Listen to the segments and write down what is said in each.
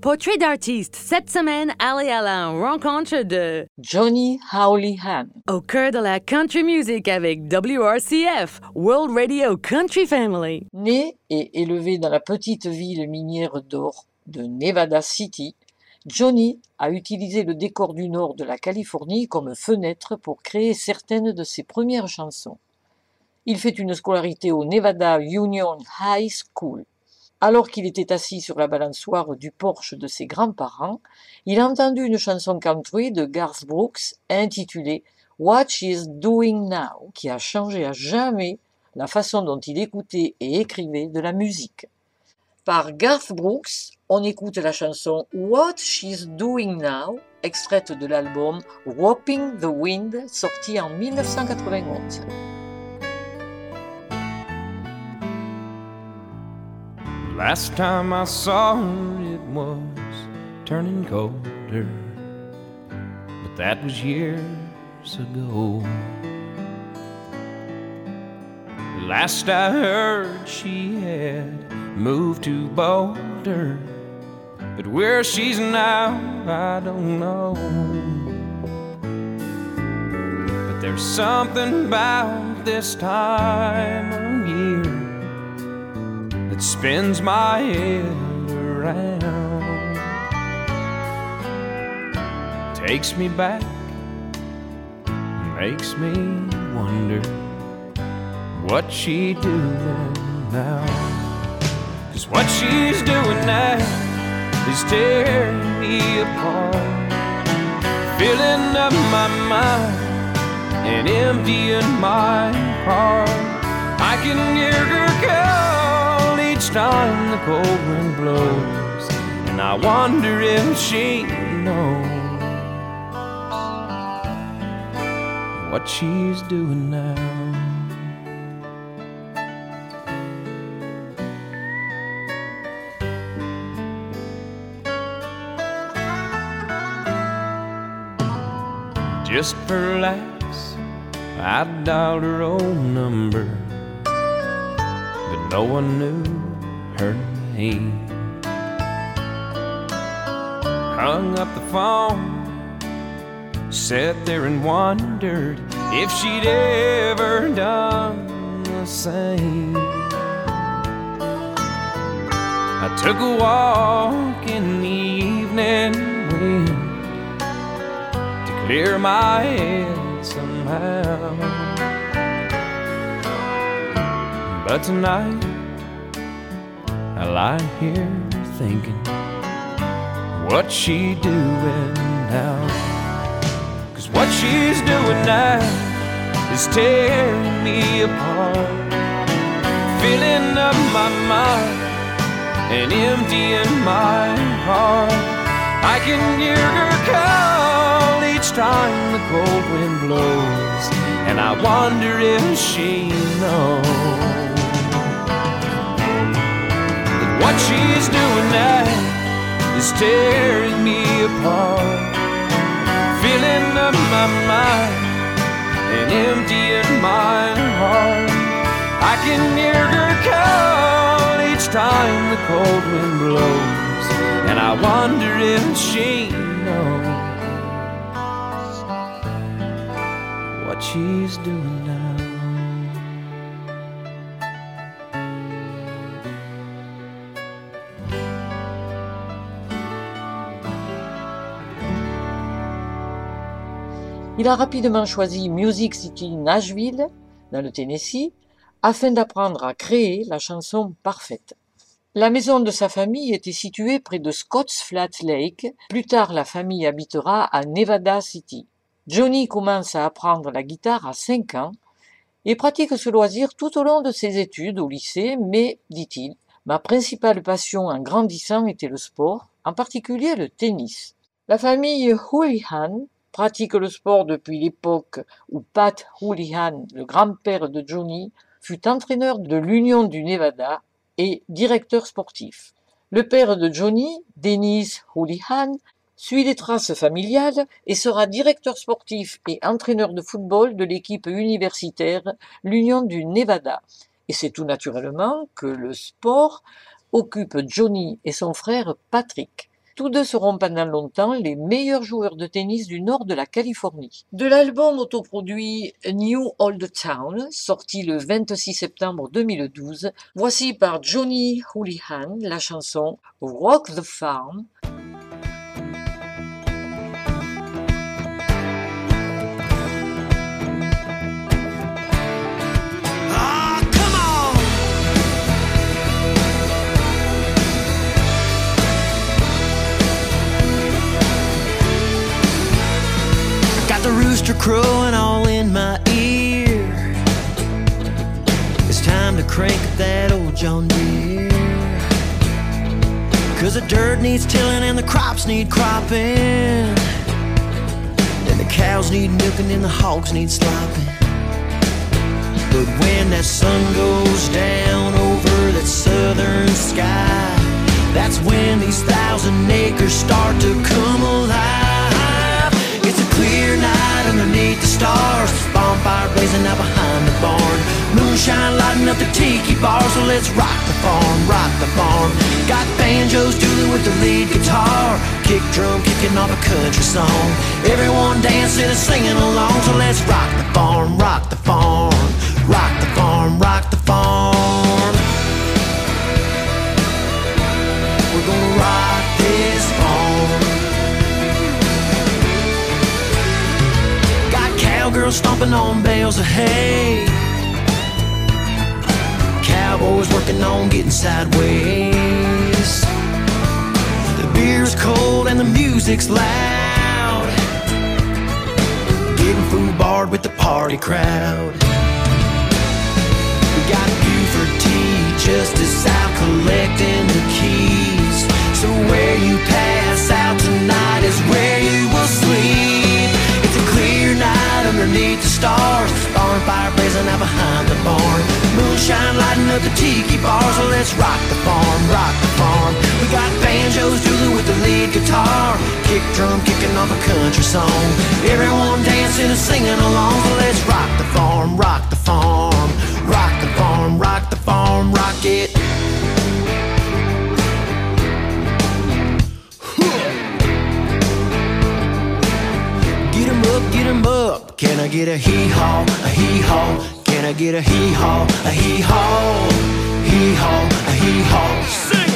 Portrait d'artiste. Cette semaine, allez à la rencontre de Johnny Howlihan. Au cœur de la country music avec WRCF, World Radio Country Family. Né et élevé dans la petite ville minière d'or de Nevada City, Johnny a utilisé le décor du nord de la Californie comme fenêtre pour créer certaines de ses premières chansons. Il fait une scolarité au Nevada Union High School. Alors qu'il était assis sur la balançoire du porche de ses grands-parents, il a entendu une chanson country de Garth Brooks intitulée What She's Doing Now, qui a changé à jamais la façon dont il écoutait et écrivait de la musique. Par Garth Brooks, on écoute la chanson What She's Doing Now, extraite de l'album Whopping the Wind, sorti en 1991. Last time I saw her, it was turning colder, but that was years ago. Last I heard, she had moved to Boulder, but where she's now, I don't know. But there's something about this time of year that spins my head around, takes me back, makes me wonder what she doing now. Cause what she's doing now is tearing me apart, filling up my mind and emptying my heart. I can hear her call the cold wind blows, and I wonder if she knows what she's doing now. Just for laughs, I dialed her own number, but no one knew her name. Hung up the phone, sat there and wondered if she'd ever done the same. I took a walk in the evening wind to clear my head somehow. But tonight, I lie here thinking, what she doing now? Cause what she's doing now is tearing me apart, filling up my mind and emptying my heart. I can hear her call each time the cold wind blows, and I wonder if she knows what she's doing now is tearing me apart, filling up my mind and emptying my heart. I can hear her call each time the cold wind blows, and I wonder if she knows. what she's doing now. Il a rapidement choisi Music City Nashville, dans le Tennessee, afin d'apprendre à créer la chanson parfaite. La maison de sa famille était située près de Scotts Flat Lake. Plus tard, la famille habitera à Nevada City. Johnny commence à apprendre la guitare à 5 ans et pratique ce loisir tout au long de ses études au lycée, mais, dit-il, ma principale passion en grandissant était le sport, en particulier le tennis. La famille Houlihan pratique le sport depuis l'époque où Pat Houlihan, le grand-père de Johnny, fut entraîneur de l'Union du Nevada et directeur sportif. Le père de Johnny, Dennis Houlihan, suit les traces familiales et sera directeur sportif et entraîneur de football de l'équipe universitaire l'Union du Nevada. Et c'est tout naturellement que le sport occupe Johnny et son frère Patrick. Tous deux seront pendant longtemps les meilleurs joueurs de tennis du nord de la Californie. De l'album autoproduit New Old Town, sorti le 26 septembre 2012, voici par Johnny Houlihan la chanson Rock the Farm, crowing all in my ear. It's time to crank up that old John Deere. Cause the dirt needs tilling and the crops need cropping. And the cows need milking and the hogs need slopping. But when that sun goes down over that southern sky, that's when these thousand acres start to come alive. It's a clear night underneath the stars. Bonfire blazing out behind the barn. Moonshine lighting up the tiki bar. So let's rock the farm, rock the farm. Got banjos dueling with the lead guitar. Kick drum kicking off a country song. Everyone dancing and singing along. So let's rock the farm, rock the farm. Rock the farm, rock the farm. We're gonna rock this farm. Cowgirls stomping on bales of hay. Cowboys working on getting sideways. The beer's cold and the music's loud. Getting food barred with the party crowd. We got Buford tea just as out collecting the keys. So where you pass out tonight is where you will sleep. Underneath the stars. Bonfire blazing out behind the barn. Moonshine lighting up the tiki bar. So let's rock the farm, rock the farm. We got banjos dueling with the lead guitar. Kick drum kicking off a country song. Everyone dancing and singing along. So let's rock the farm, rock the farm. Rock the farm, rock the farm, rock it. Get 'em up, get 'em up. Can I get a hee haw, a hee haw? Can I get a hee haw, a hee haw? Hee haw, a hee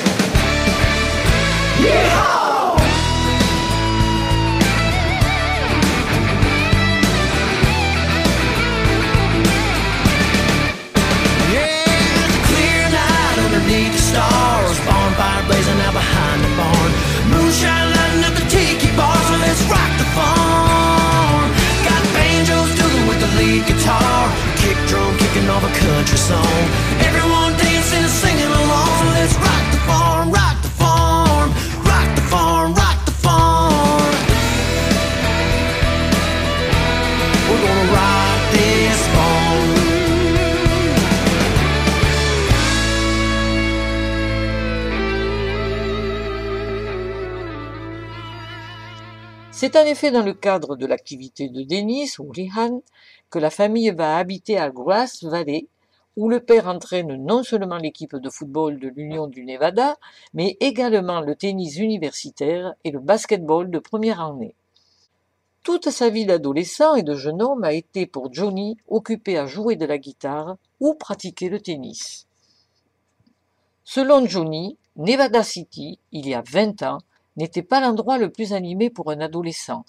country song. Everyone dancing singing along, so let's rock the farm, rock the farm, rock the farm, rock the farm. We're gonna rock this farm. C'est en effet dans le cadre de l'activité de Dennis Houlihan que la famille va habiter à Grass Valley, où le père entraîne non seulement l'équipe de football de l'Union du Nevada, mais également le tennis universitaire et le basketball de première année. Toute sa vie d'adolescent et de jeune homme a été pour Johnny occupé à jouer de la guitare ou pratiquer le tennis. Selon Johnny, Nevada City, il y a 20 ans, n'était pas l'endroit le plus animé pour un adolescent.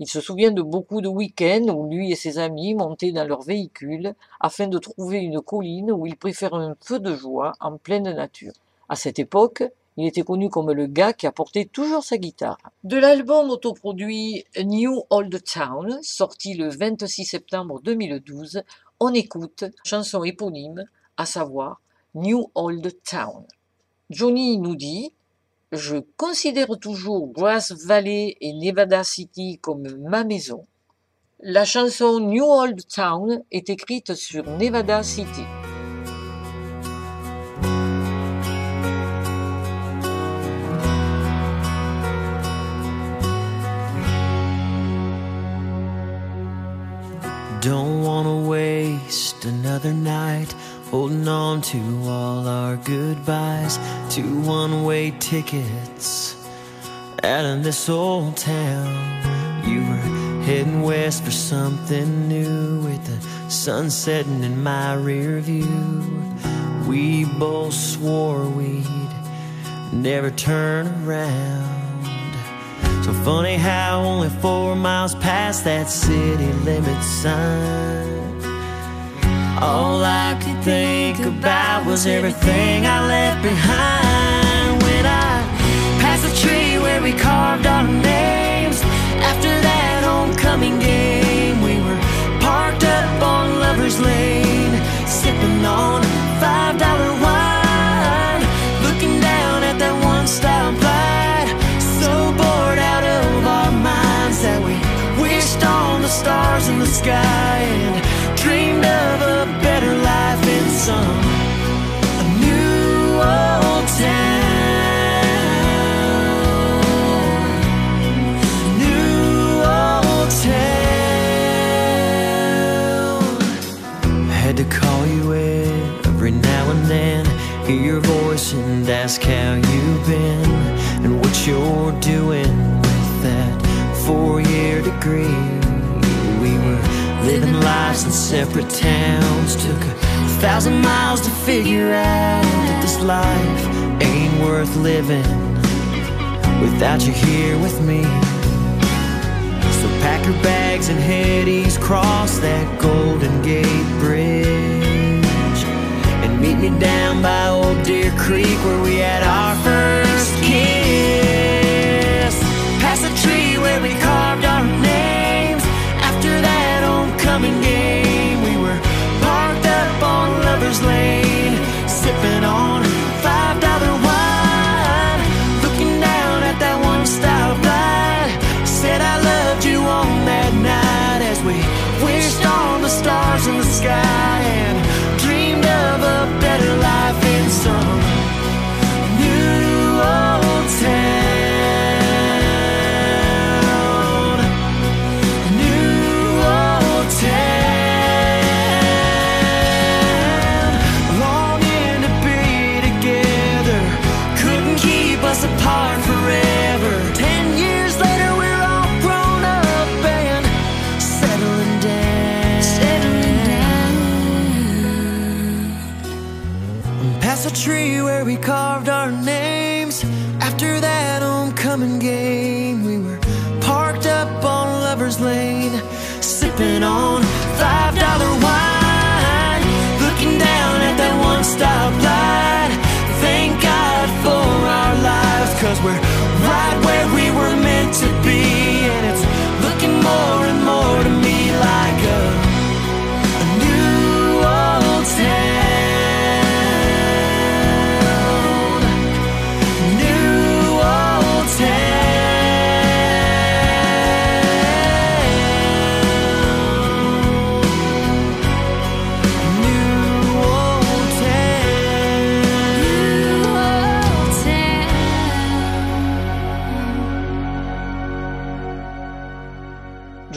Il se souvient de beaucoup de week-ends où lui et ses amis montaient dans leur véhicule afin de trouver une colline où ils préfèrent un feu de joie en pleine nature. À cette époque, il était connu comme le gars qui apportait toujours sa guitare. De l'album autoproduit New Old Town, sorti le 26 septembre 2012, on écoute chanson éponyme, à savoir New Old Town. Johnny nous dit je considère toujours Grass Valley et Nevada City comme ma maison. La chanson New Old Town est écrite sur Nevada City. Don't wanna waste another night holding on to all our goodbyes, two one way tickets out of this old town. You were heading west for something new with the sun setting in my rear view. We both swore we'd never turn around. So funny how only four miles past that city limit sign. All I could think about was everything I left behind when I passed the tree where we carved our names. After that homecoming game, we were parked up on Lover's Lane, sipping on five dollar wine, looking down at that one stoplight. So bored out of our minds that we wished on the stars in the sky and dreamed of a new old town. New old town. I had to call you every now and then, hear your voice and ask how you've been and what you're doing with that four-year degree. We were living lives in separate towns, took a thousand miles to figure out that this life ain't worth living without you here with me. So pack your bags and head east, cross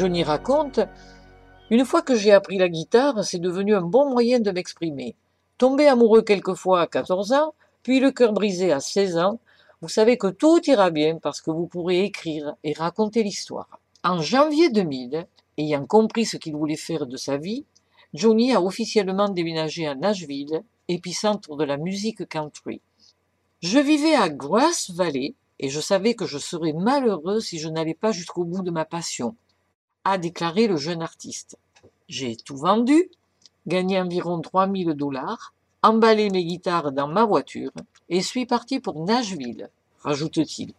Johnny raconte Une fois que j'ai appris la guitare, c'est devenu un bon moyen de m'exprimer. Tomber amoureux quelquefois à 14 ans, puis le cœur brisé à 16 ans, vous savez que tout ira bien parce que vous pourrez écrire et raconter l'histoire. En janvier 2000, ayant compris ce qu'il voulait faire de sa vie, Johnny a officiellement déménagé à Nashville, épicentre de la musique country. Je vivais à Grass Valley et je savais que je serais malheureux si je n'allais pas jusqu'au bout de ma passion, a déclaré le jeune artiste. J'ai tout vendu, gagné environ 3000 dollars, emballé mes guitares dans ma voiture et suis parti pour Nashville, rajoute-t-il.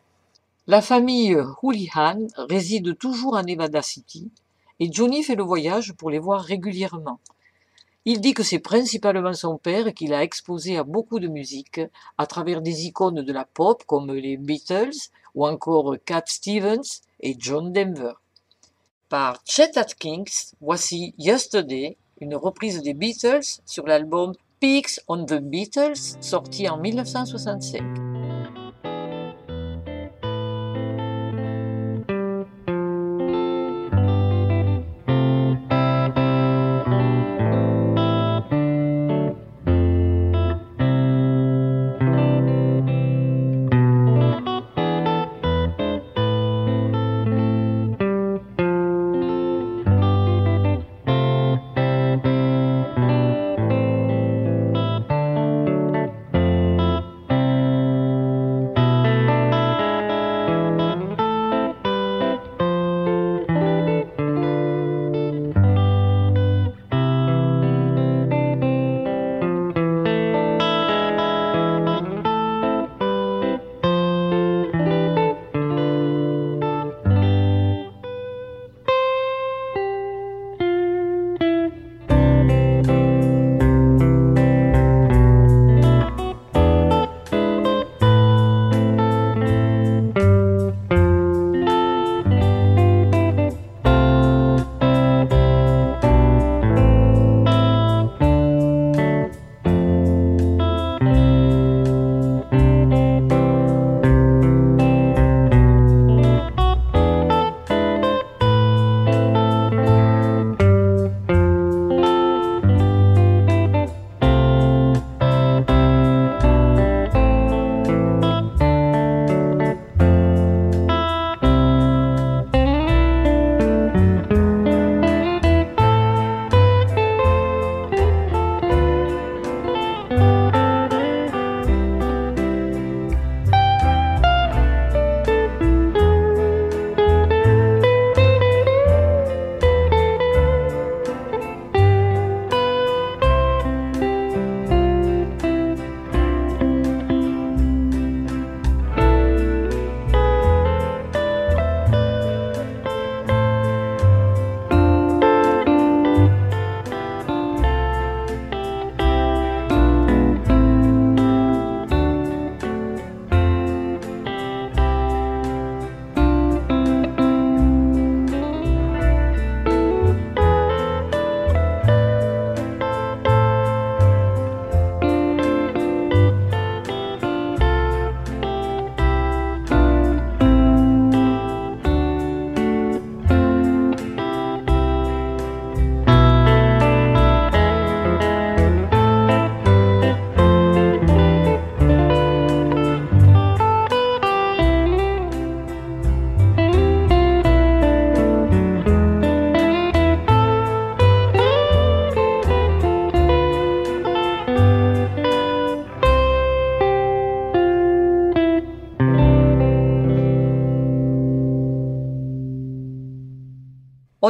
La famille Houlihan réside toujours à Nevada City et Johnny fait le voyage pour les voir régulièrement. Il dit que c'est principalement son père qui l'a exposé à beaucoup de musique à travers des icônes de la pop comme les Beatles ou encore Cat Stevens et John Denver. Par Chet Atkins, voici Yesterday, une reprise des Beatles sur l'album Peaks on the Beatles sorti en 1965.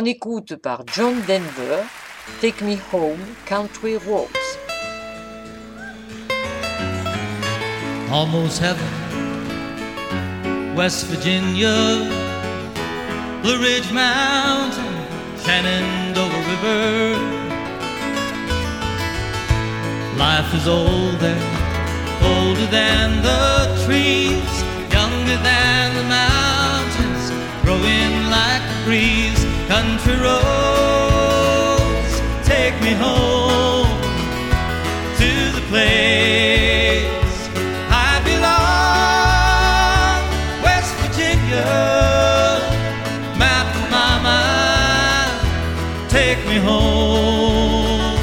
On écoute par John Denver Take Me Home Country Roads. almost heaven. West Virginia, Blue Ridge Mountain, Shenandoah River. Life is old there, older than the trees, younger than the mountains, growing like a breeze. Country roads take me home to the place I belong. West Virginia, Mountain Mama, take me home.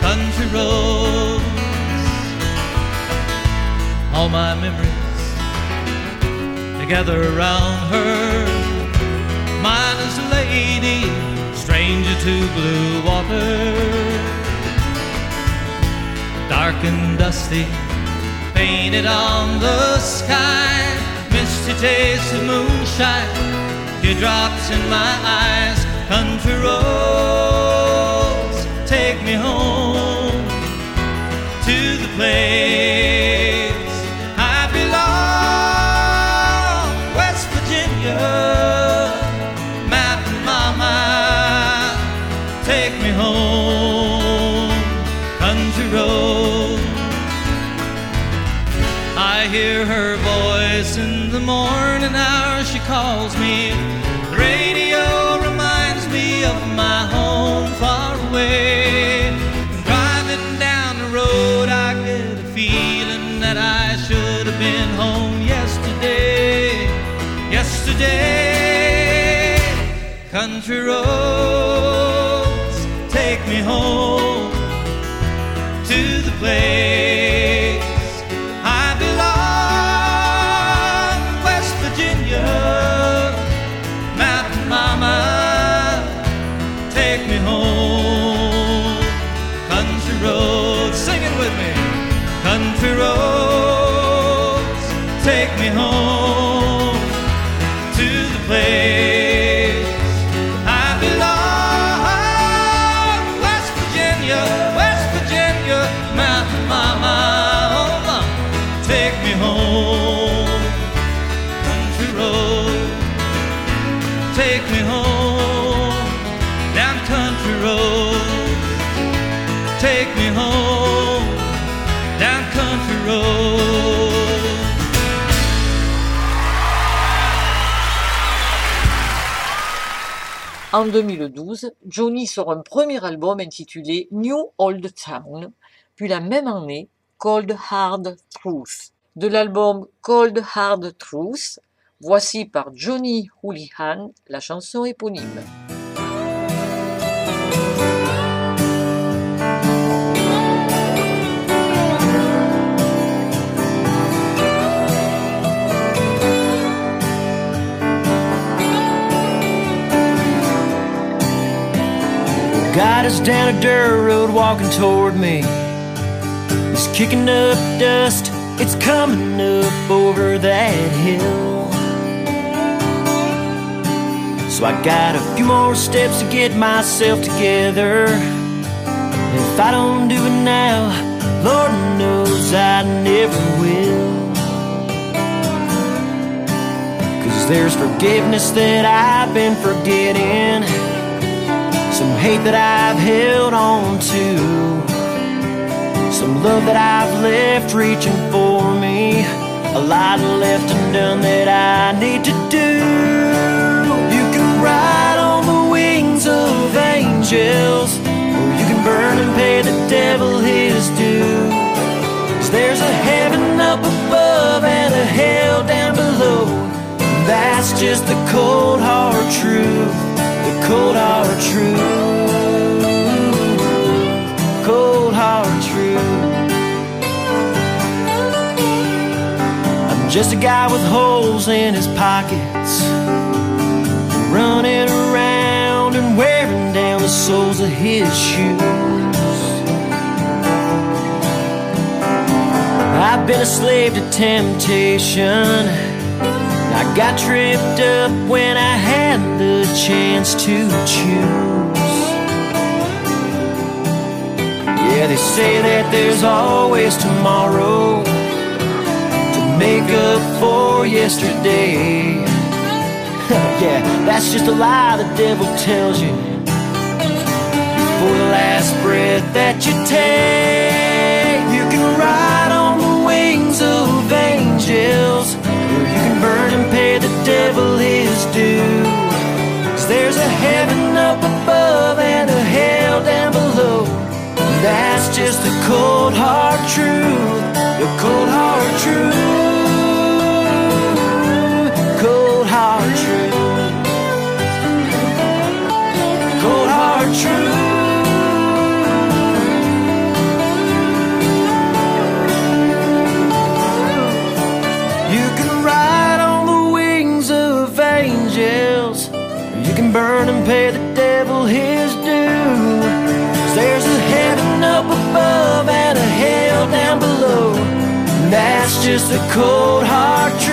Country roads, all my memories together around her. To blue water dark and dusty, painted on the sky. Misty taste of moonshine, teardrops in my eyes. Country roads take me home to the place hear her voice in the morning hours. She calls me. En 2012, Johnny sort un premier album intitulé New Old Town, puis la même année, Cold Hard Truth. De l'album Cold Hard Truth, voici par Johnny Houlihan la chanson éponyme. Got us down a dirt road walking toward me. He's kicking up dust, it's coming up over that hill. So I got a few more steps to get myself together. If I don't do it now, Lord knows I never will. Cause there's forgiveness that I've been forgetting some hate that I've held on to, some love that I've left reaching for me, a lot left undone that I need to do. You can ride on the wings of angels, or you can burn and pay the devil his due. 'Cause there's a heaven up above and a hell down below. That's just the cold hard truth cold hard truth. Cold hard truth. I'm just a guy with holes in his pockets, running around and wearing down the soles of his shoes. I've been a slave to temptation. I got tripped up when I had the chance to choose. Yeah, they say that there's always tomorrow to make up for yesterday. yeah, that's just a lie the devil tells you. For the last breath that you take, you can ride that's just the cold hard truth.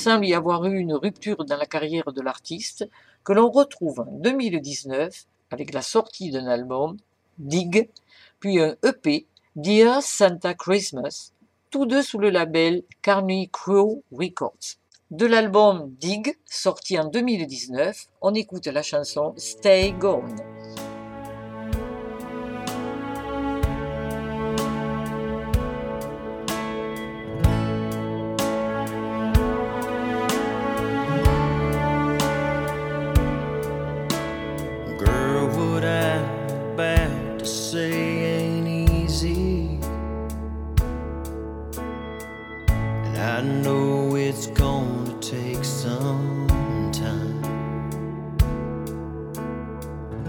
Semble y avoir eu une rupture dans la carrière de l'artiste que l'on retrouve en 2019 avec la sortie d'un album, Dig, puis un EP, Dear Santa Christmas, tous deux sous le label Carney Crow Records. De l'album Dig, sorti en 2019, on écoute la chanson Stay Gone. I know it's gonna take some time.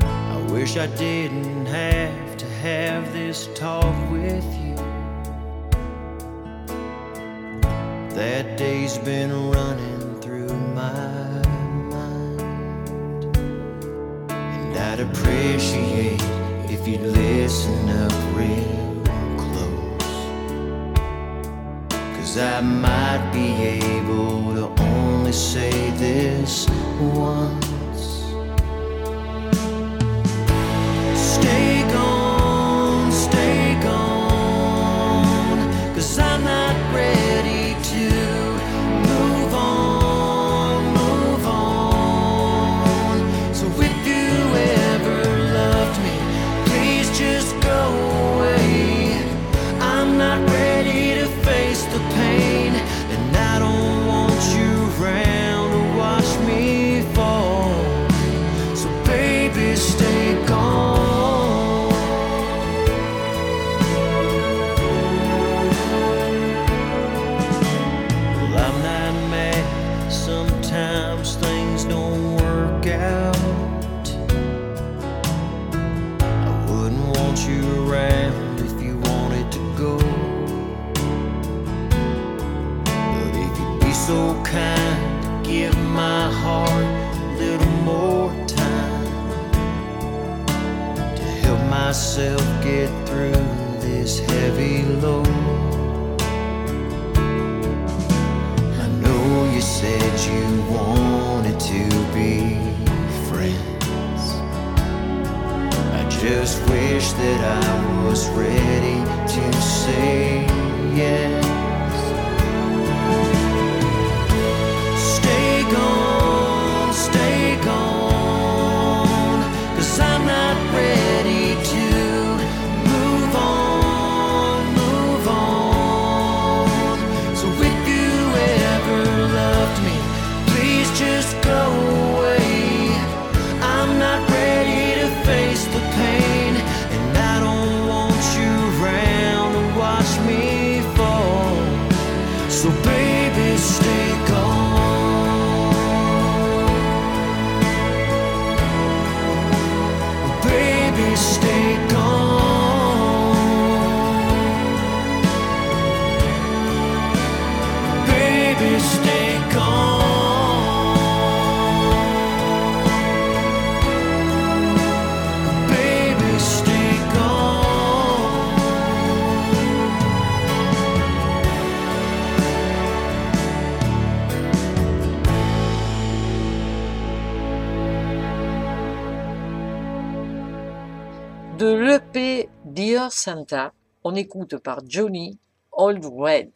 I wish I didn't have to have this talk with you. That day's been running through my mind. And I'd appreciate if you'd listen up real Cause I might be able to only say this once. Just wish that I was ready to say yes. Dear Santa, on écoute par Johnny Old Red.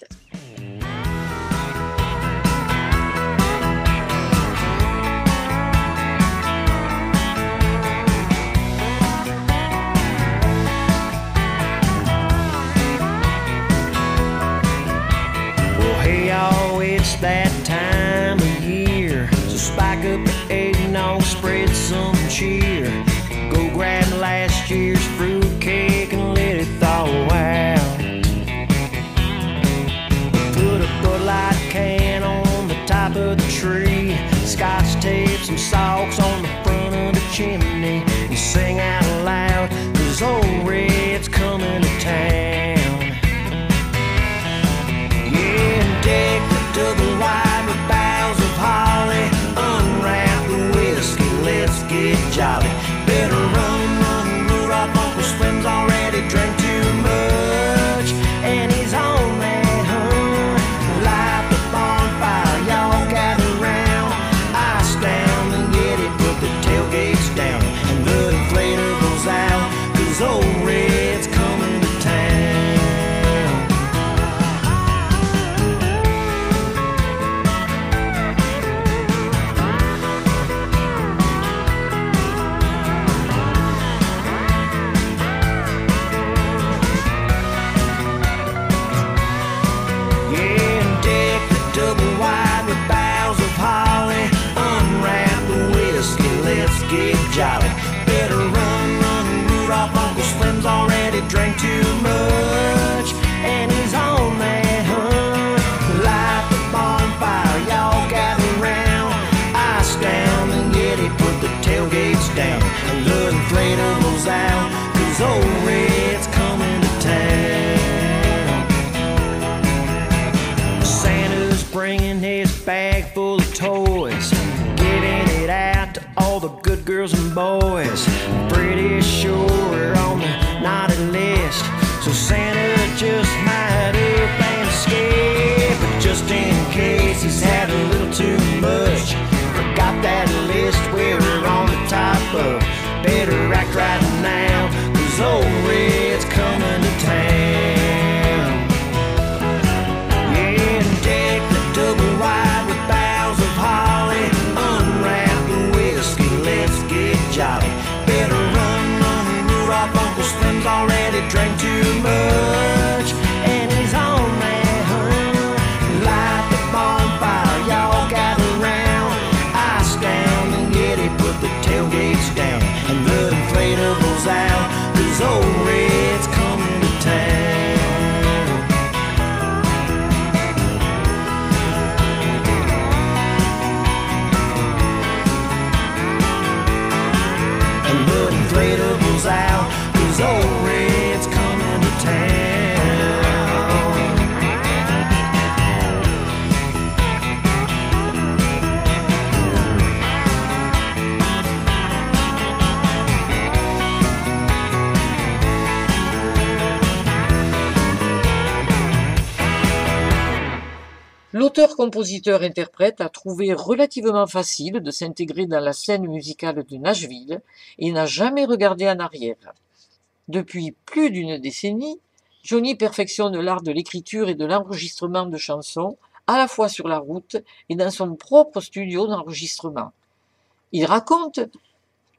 That time of year. So spike up the eggnog, spread some cheer. Go grab last year's fruitcake tree. Scotch tape some socks on the front of the chimney. And sing out loud, cause old Red's coming to town. Yeah, and deck the double wide with boughs of holly. Unwrap the whiskey, let's get jolly. Girls and boys. Pretty sure we're on the naughty list, so Santa just might up and escape. But just in case he's had a little too much, forgot that list we're on the top of. Better act right now, cause old L'auteur-compositeur-interprète a trouvé relativement facile de s'intégrer dans la scène musicale de Nashville et n'a jamais regardé en arrière. Depuis plus d'une décennie, Johnny perfectionne l'art de l'écriture et de l'enregistrement de chansons, à la fois sur la route et dans son propre studio d'enregistrement. Il raconte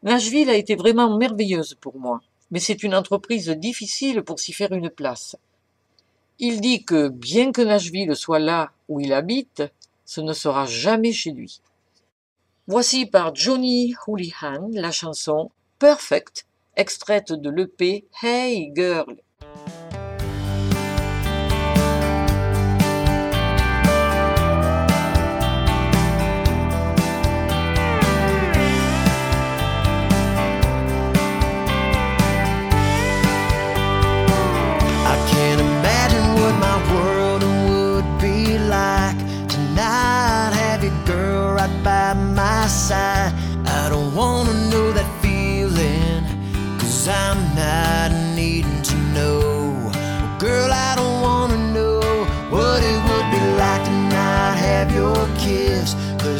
Nashville a été vraiment merveilleuse pour moi, mais c'est une entreprise difficile pour s'y faire une place. Il dit que bien que Nashville soit là où il habite, ce ne sera jamais chez lui. Voici par Johnny Houlihan la chanson Perfect, extraite de l'EP Hey Girl.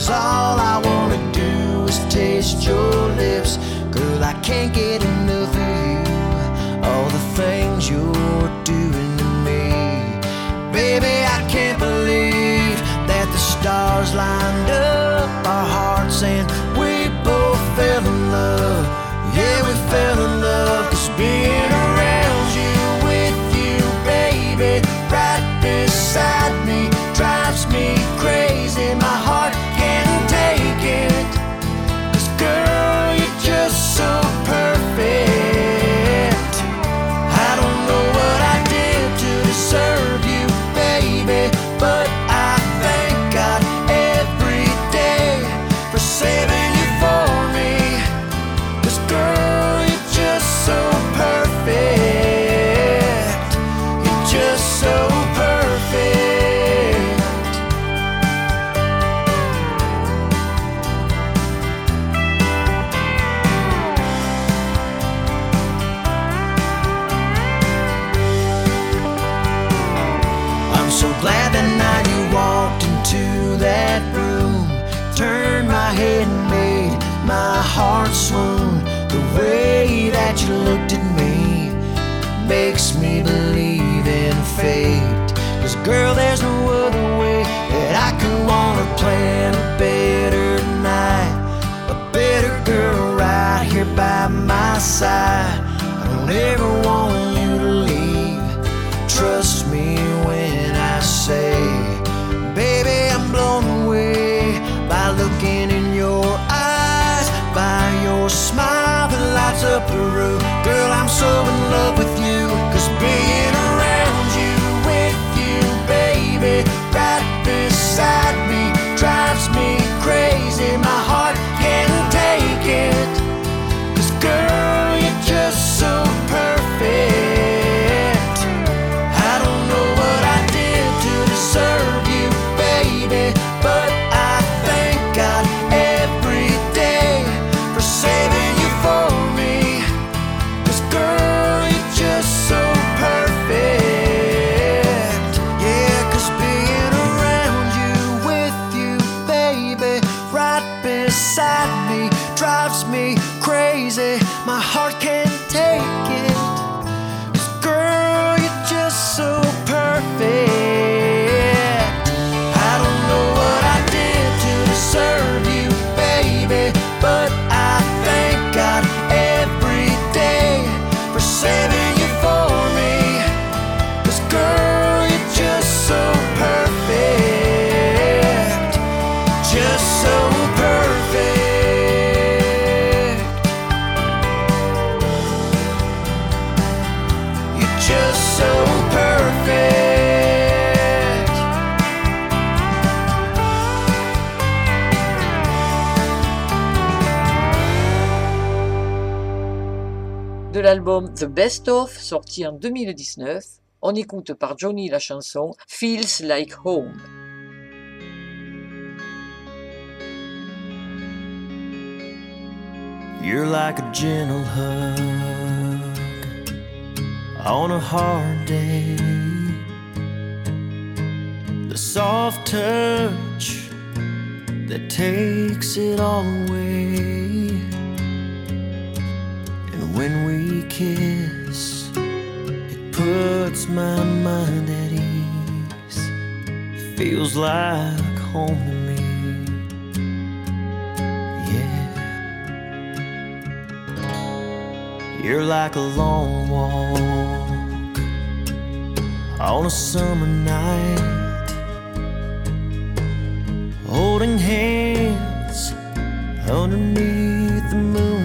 All side. I don't ever want you to leave. Trust me when I say, baby, I'm blown away by looking in your eyes, by your smile that lights up the room. Girl, I'm so in love with The Best Of, sorti en 2019, on écoute par Johnny la chanson Feels Like Home. You're like a gentle hug on a hard day. The soft touch that takes it all away. Kiss, it puts my mind at ease. Feels like home to me. Yeah. You're like a long walk on a summer night, holding hands underneath the moonlight.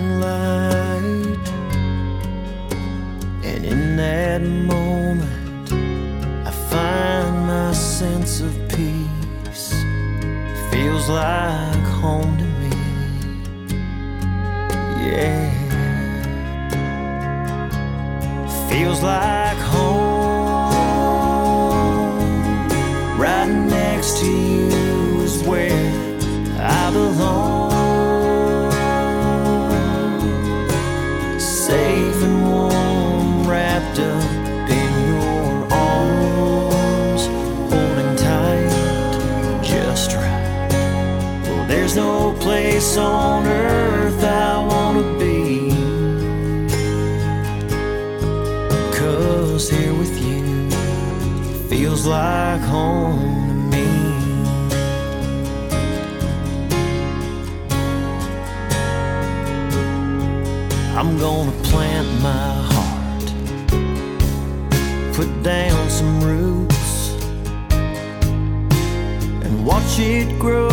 That moment, I find my sense of peace. Feels like home to me. Yeah feels like place on earth I wanna be. Cause here with you feels like home to me. I'm gonna plant my heart, put down some roots, and watch it grow.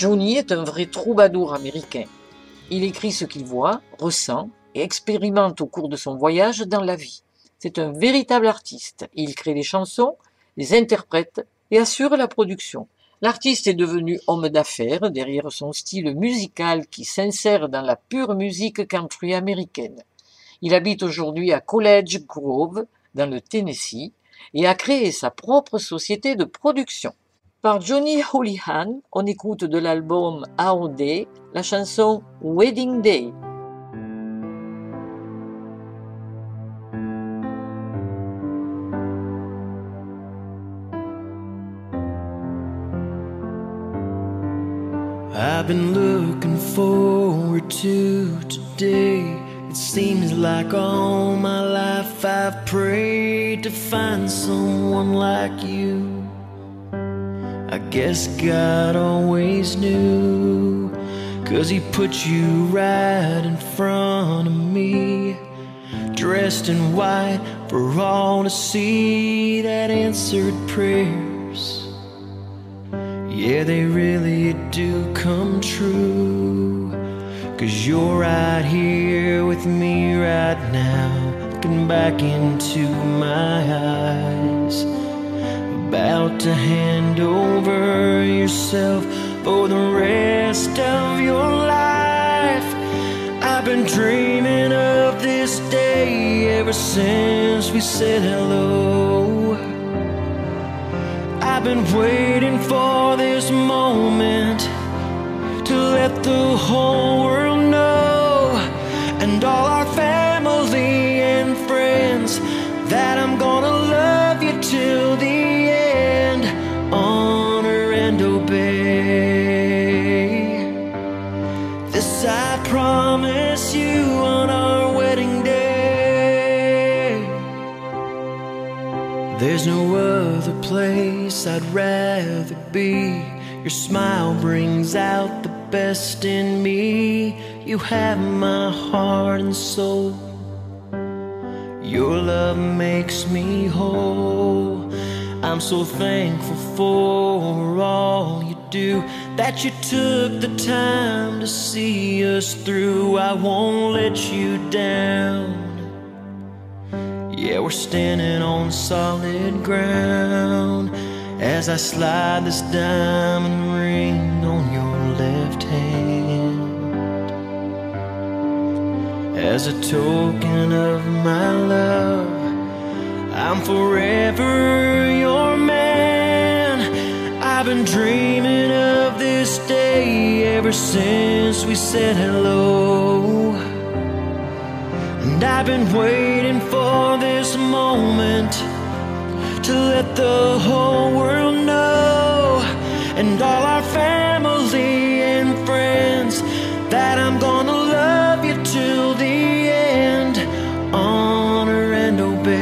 Johnny est un vrai troubadour américain. Il écrit ce qu'il voit, ressent et expérimente au cours de son voyage dans la vie. C'est un véritable artiste. Il crée les chansons, les interprète et assure la production. L'artiste est devenu homme d'affaires derrière son style musical qui s'insère dans la pure musique country américaine. Il habite aujourd'hui à College Grove, dans le Tennessee, et a créé sa propre société de production. Par Johnny Houlihan, on écoute de l'album AOD la chanson Wedding Day. I've been looking forward to today. It seems like all my life I've prayed to find someone like you. I guess God always knew, cause He put you right in front of me. Dressed in white for all to see that answered prayers. Yeah, they really do come true. Cause you're right here with me right now, looking back into my eyes. About to hand over yourself for the rest of your life. I've been dreaming of this day ever since we said hello. I've been waiting for this moment to let the whole world know and all our family and friends that I'm gonna love you till I'd rather be. Your smile brings out the best in me. You have my heart and soul. Your love makes me whole. I'm so thankful for all you do. That you took the time to see us through. I won't let you down. Yeah, we're standing on solid ground as I slide this diamond ring on your left hand. As a token of my love, I'm forever your man. I've been dreaming of this day ever since we said hello. And I've been waiting for this moment to let the whole world know and all our family and friends that I'm gonna love you till the end, honor and obey.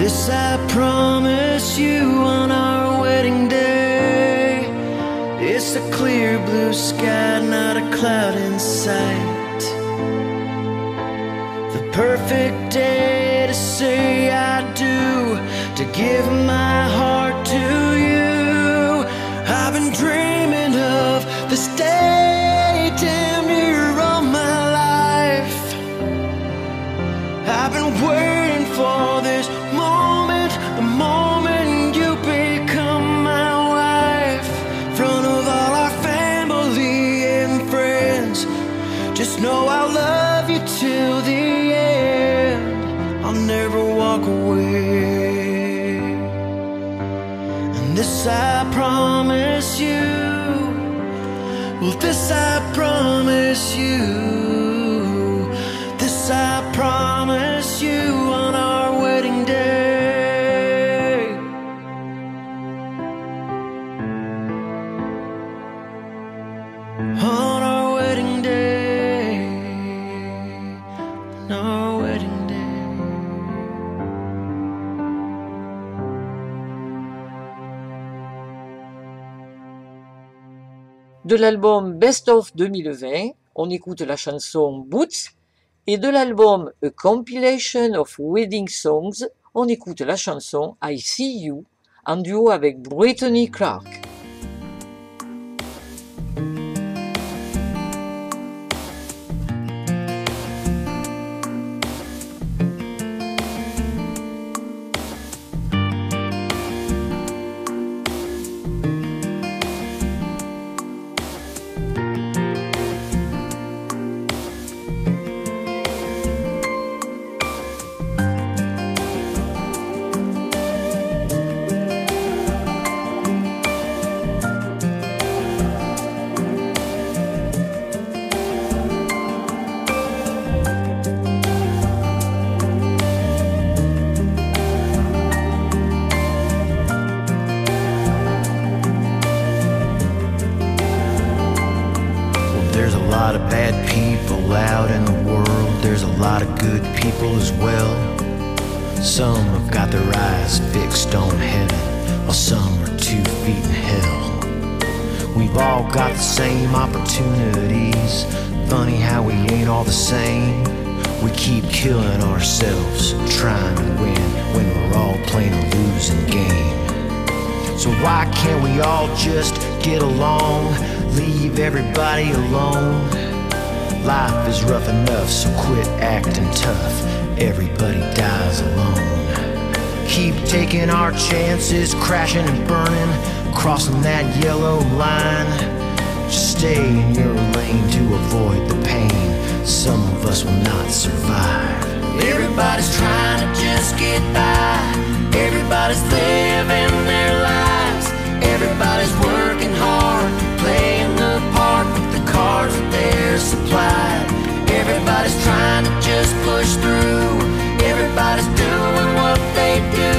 This I promise you on our wedding day. It's a clear blue sky, not a cloud in sight. The perfect day say I do, to give my Well, De l'album Best of 2020, on écoute la chanson Boots. Et de l'album A Compilation of Wedding Songs, on écoute la chanson I See You en duo avec Brittany Clark. There's a lot of bad people out in the world. There's a lot of good people as well. Some have got their eyes fixed on heaven, while some are two feet in hell. We've all got the same opportunities. Funny how we ain't all the same. We keep killing ourselves trying to win when we're all playing a losing game. So why can't we all just get along? Leave everybody alone. Life is rough enough, so quit acting tough. Everybody dies alone. Keep taking our chances, crashing and burning, crossing that yellow line. Just stay in your lane to avoid the pain. Some of us will not survive. Everybody's trying to just get by. Everybody's living their hard, playing the part with the cards that they're supplied. Everybody's trying to just push through. Everybody's doing what they do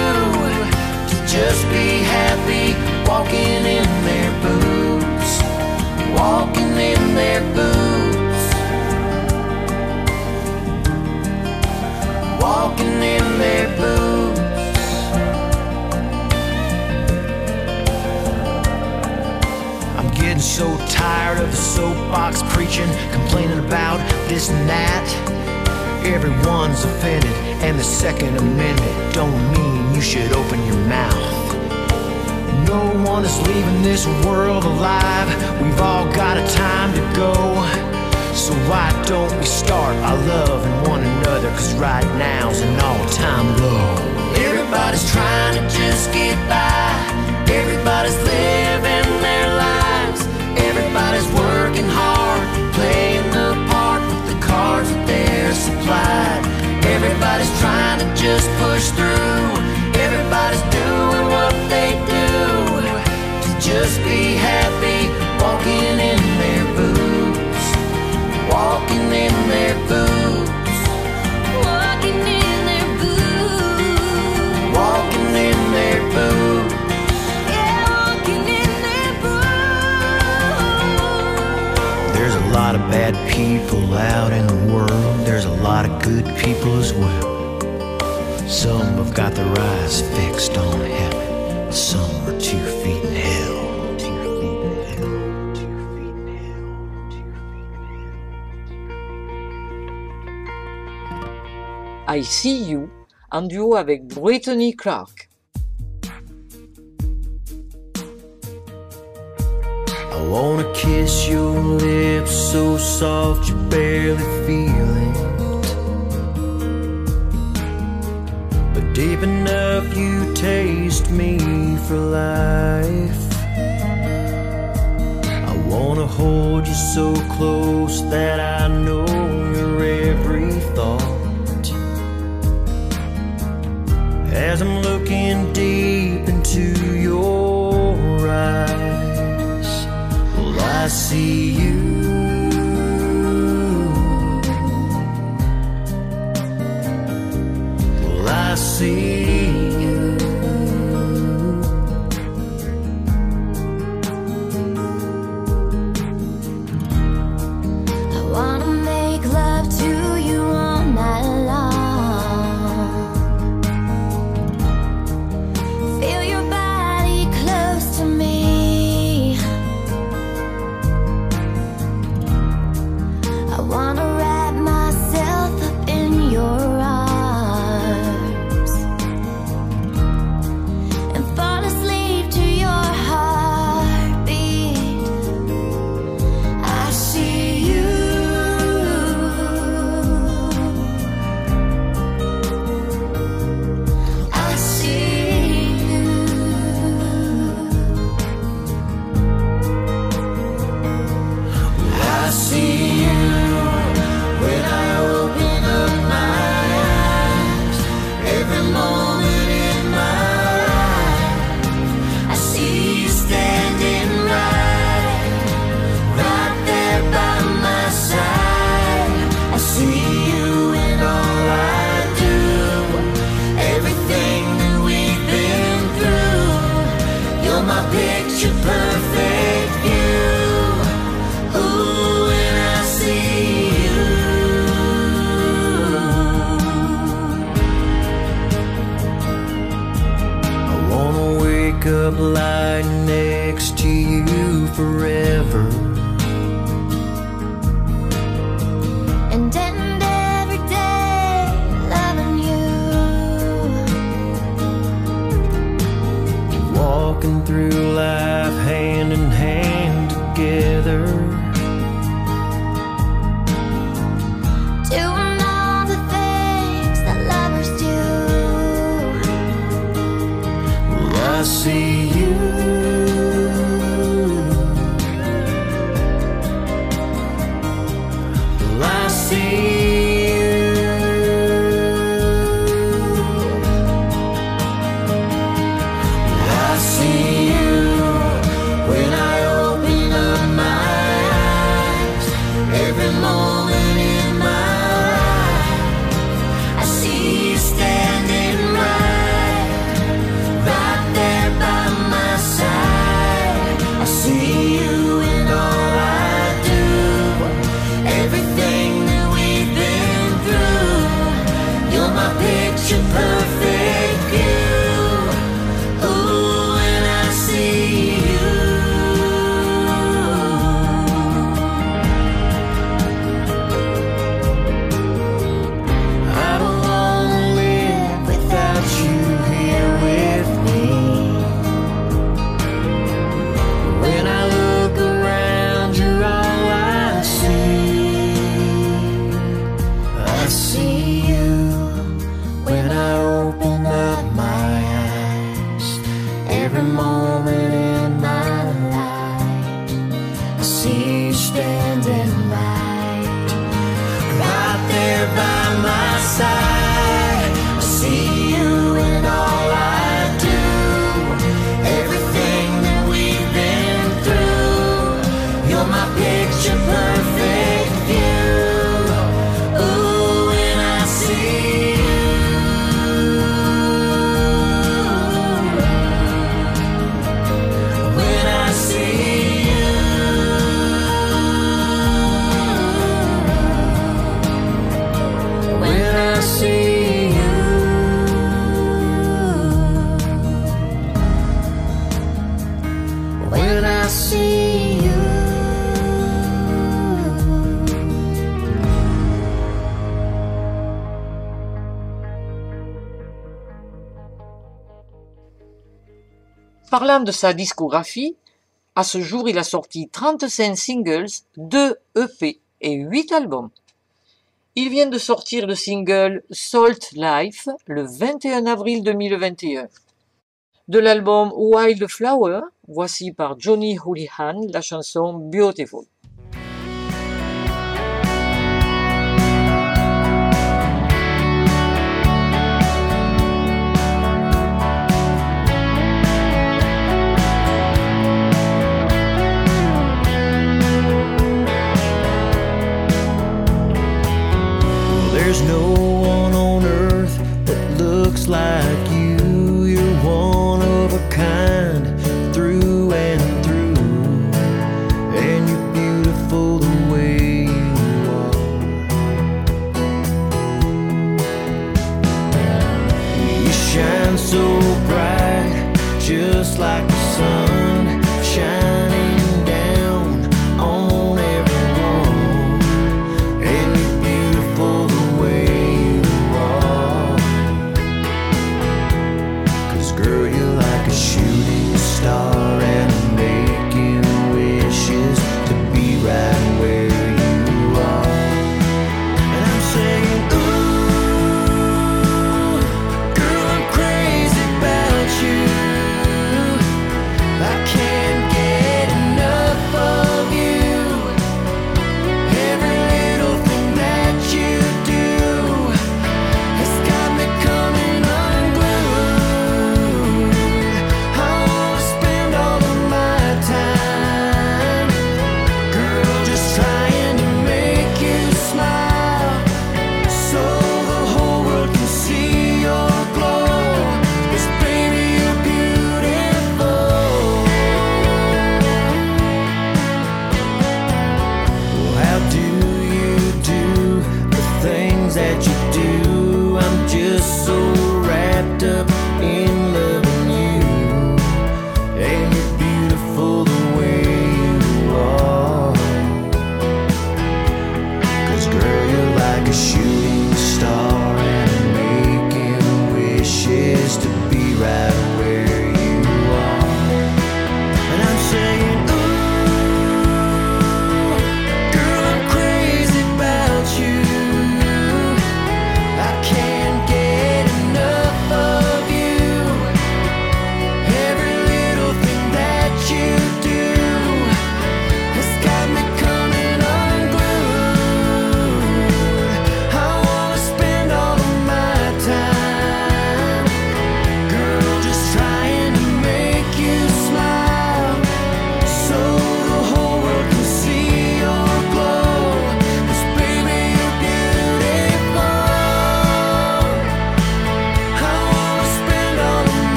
to just be happy, walking in their boots, walking in their boots, walking in their so tired of the soapbox preaching, complaining about this and that. Everyone's offended, and the Second Amendment don't mean you should open your mouth. No one is leaving this world alive. We've all got a time to go. So why don't we start our love one another? Cause right now's an all-time low. Everybody's trying to just get people out in the world. There's a lot of good people as well. Some have got their eyes fixed on heaven. Some are two feet in hell. I See You en duo avec Brittany Clark. Wanna kiss your lips so soft you barely feel it. But deep enough you taste me for life. I wanna hold you so close that I know your every thought. As I'm looking deep into your eyes, I see you. Well, I see Parlant de sa discographie, à ce jour, il a sorti 35 singles, 2 EP et 8 albums. Il vient de sortir le single Salt Life le 21 avril 2021 de l'album Wildflower, voici par Johnny Houlihan la chanson Beautiful.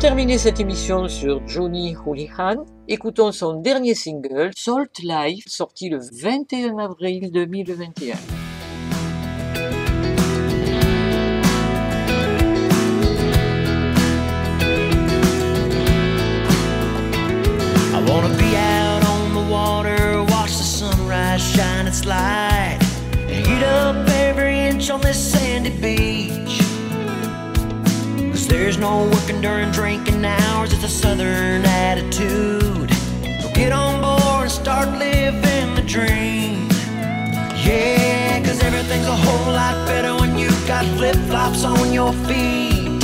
Terminer cette émission sur Johnny Houlihan, écoutons son dernier single, Salt Life, sorti le 21 avril 2021. I wanna be out on the water, watch the sunrise shine its light, up every inch on this sandy beach. There's no working during drinking hours, it's a southern attitude. So get on board and start living the dream. Yeah, cause everything's a whole lot better when you've got flip flops on your feet.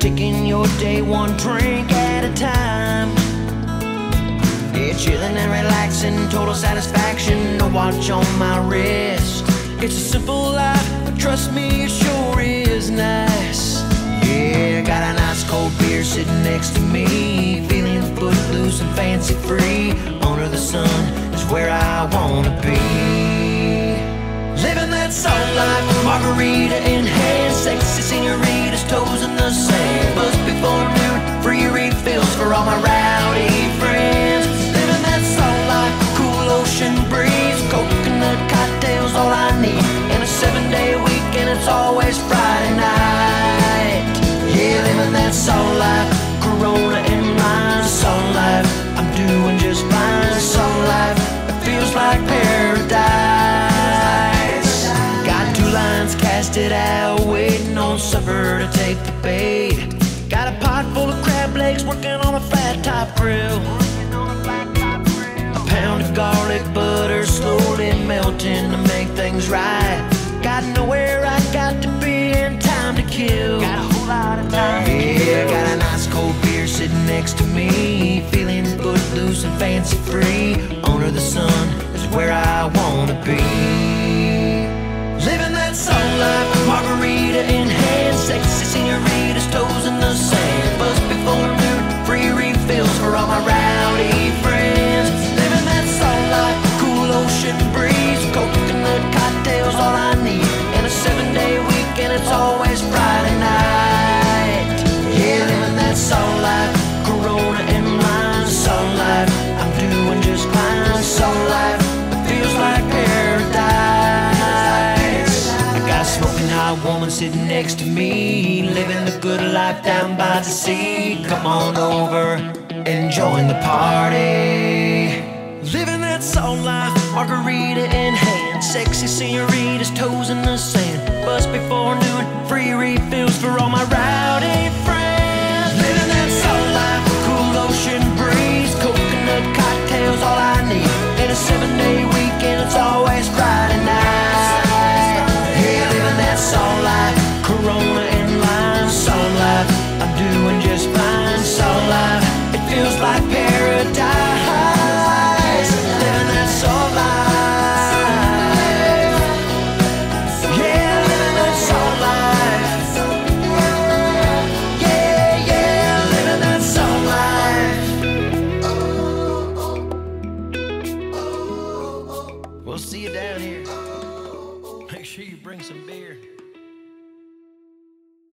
Taking your day one drink at a time. Yeah, chilling and relaxing, total satisfaction. No watch on my wrist. It's a simple life, but trust me, it sure is nice. Yeah, got a nice cold beer sitting next to me, feeling footloose and fancy free. Under the sun is where I wanna be. Living that salt life, margarita in hand, sexy senoritas, toes in the sand. Buzz before noon, free refills for all my rowdy Yeah, living that salt life, Corona in mind, salt life. I'm doing just fine. It feels like paradise. Got two lines casted out, waiting on supper to take the bait. Got a pot full of crab legs, working on a flat top grill. A pound of garlic butter slowly melting to make things right. Got nowhere I got to be and time to kill. Got a whole lot time. Yeah, got a nice cold beer sitting next to me, feeling footloose and fancy free. Under the sun is where I wanna be. Living that salt life, margarita in hand, sexy senoritas, toes in the sand. Buzz before noon, free refills for all my rowdy sitting next to me, living the good life down by the sea. Come on over and join the party. Living that salt life, margarita in hand, sexy senoritas, toes in the sand. Bus before noon, free refills for all my rowdy friends. Living that salt life, cool ocean breeze, coconut cocktails, all I need. In a seven day weekend, it's always Friday night all I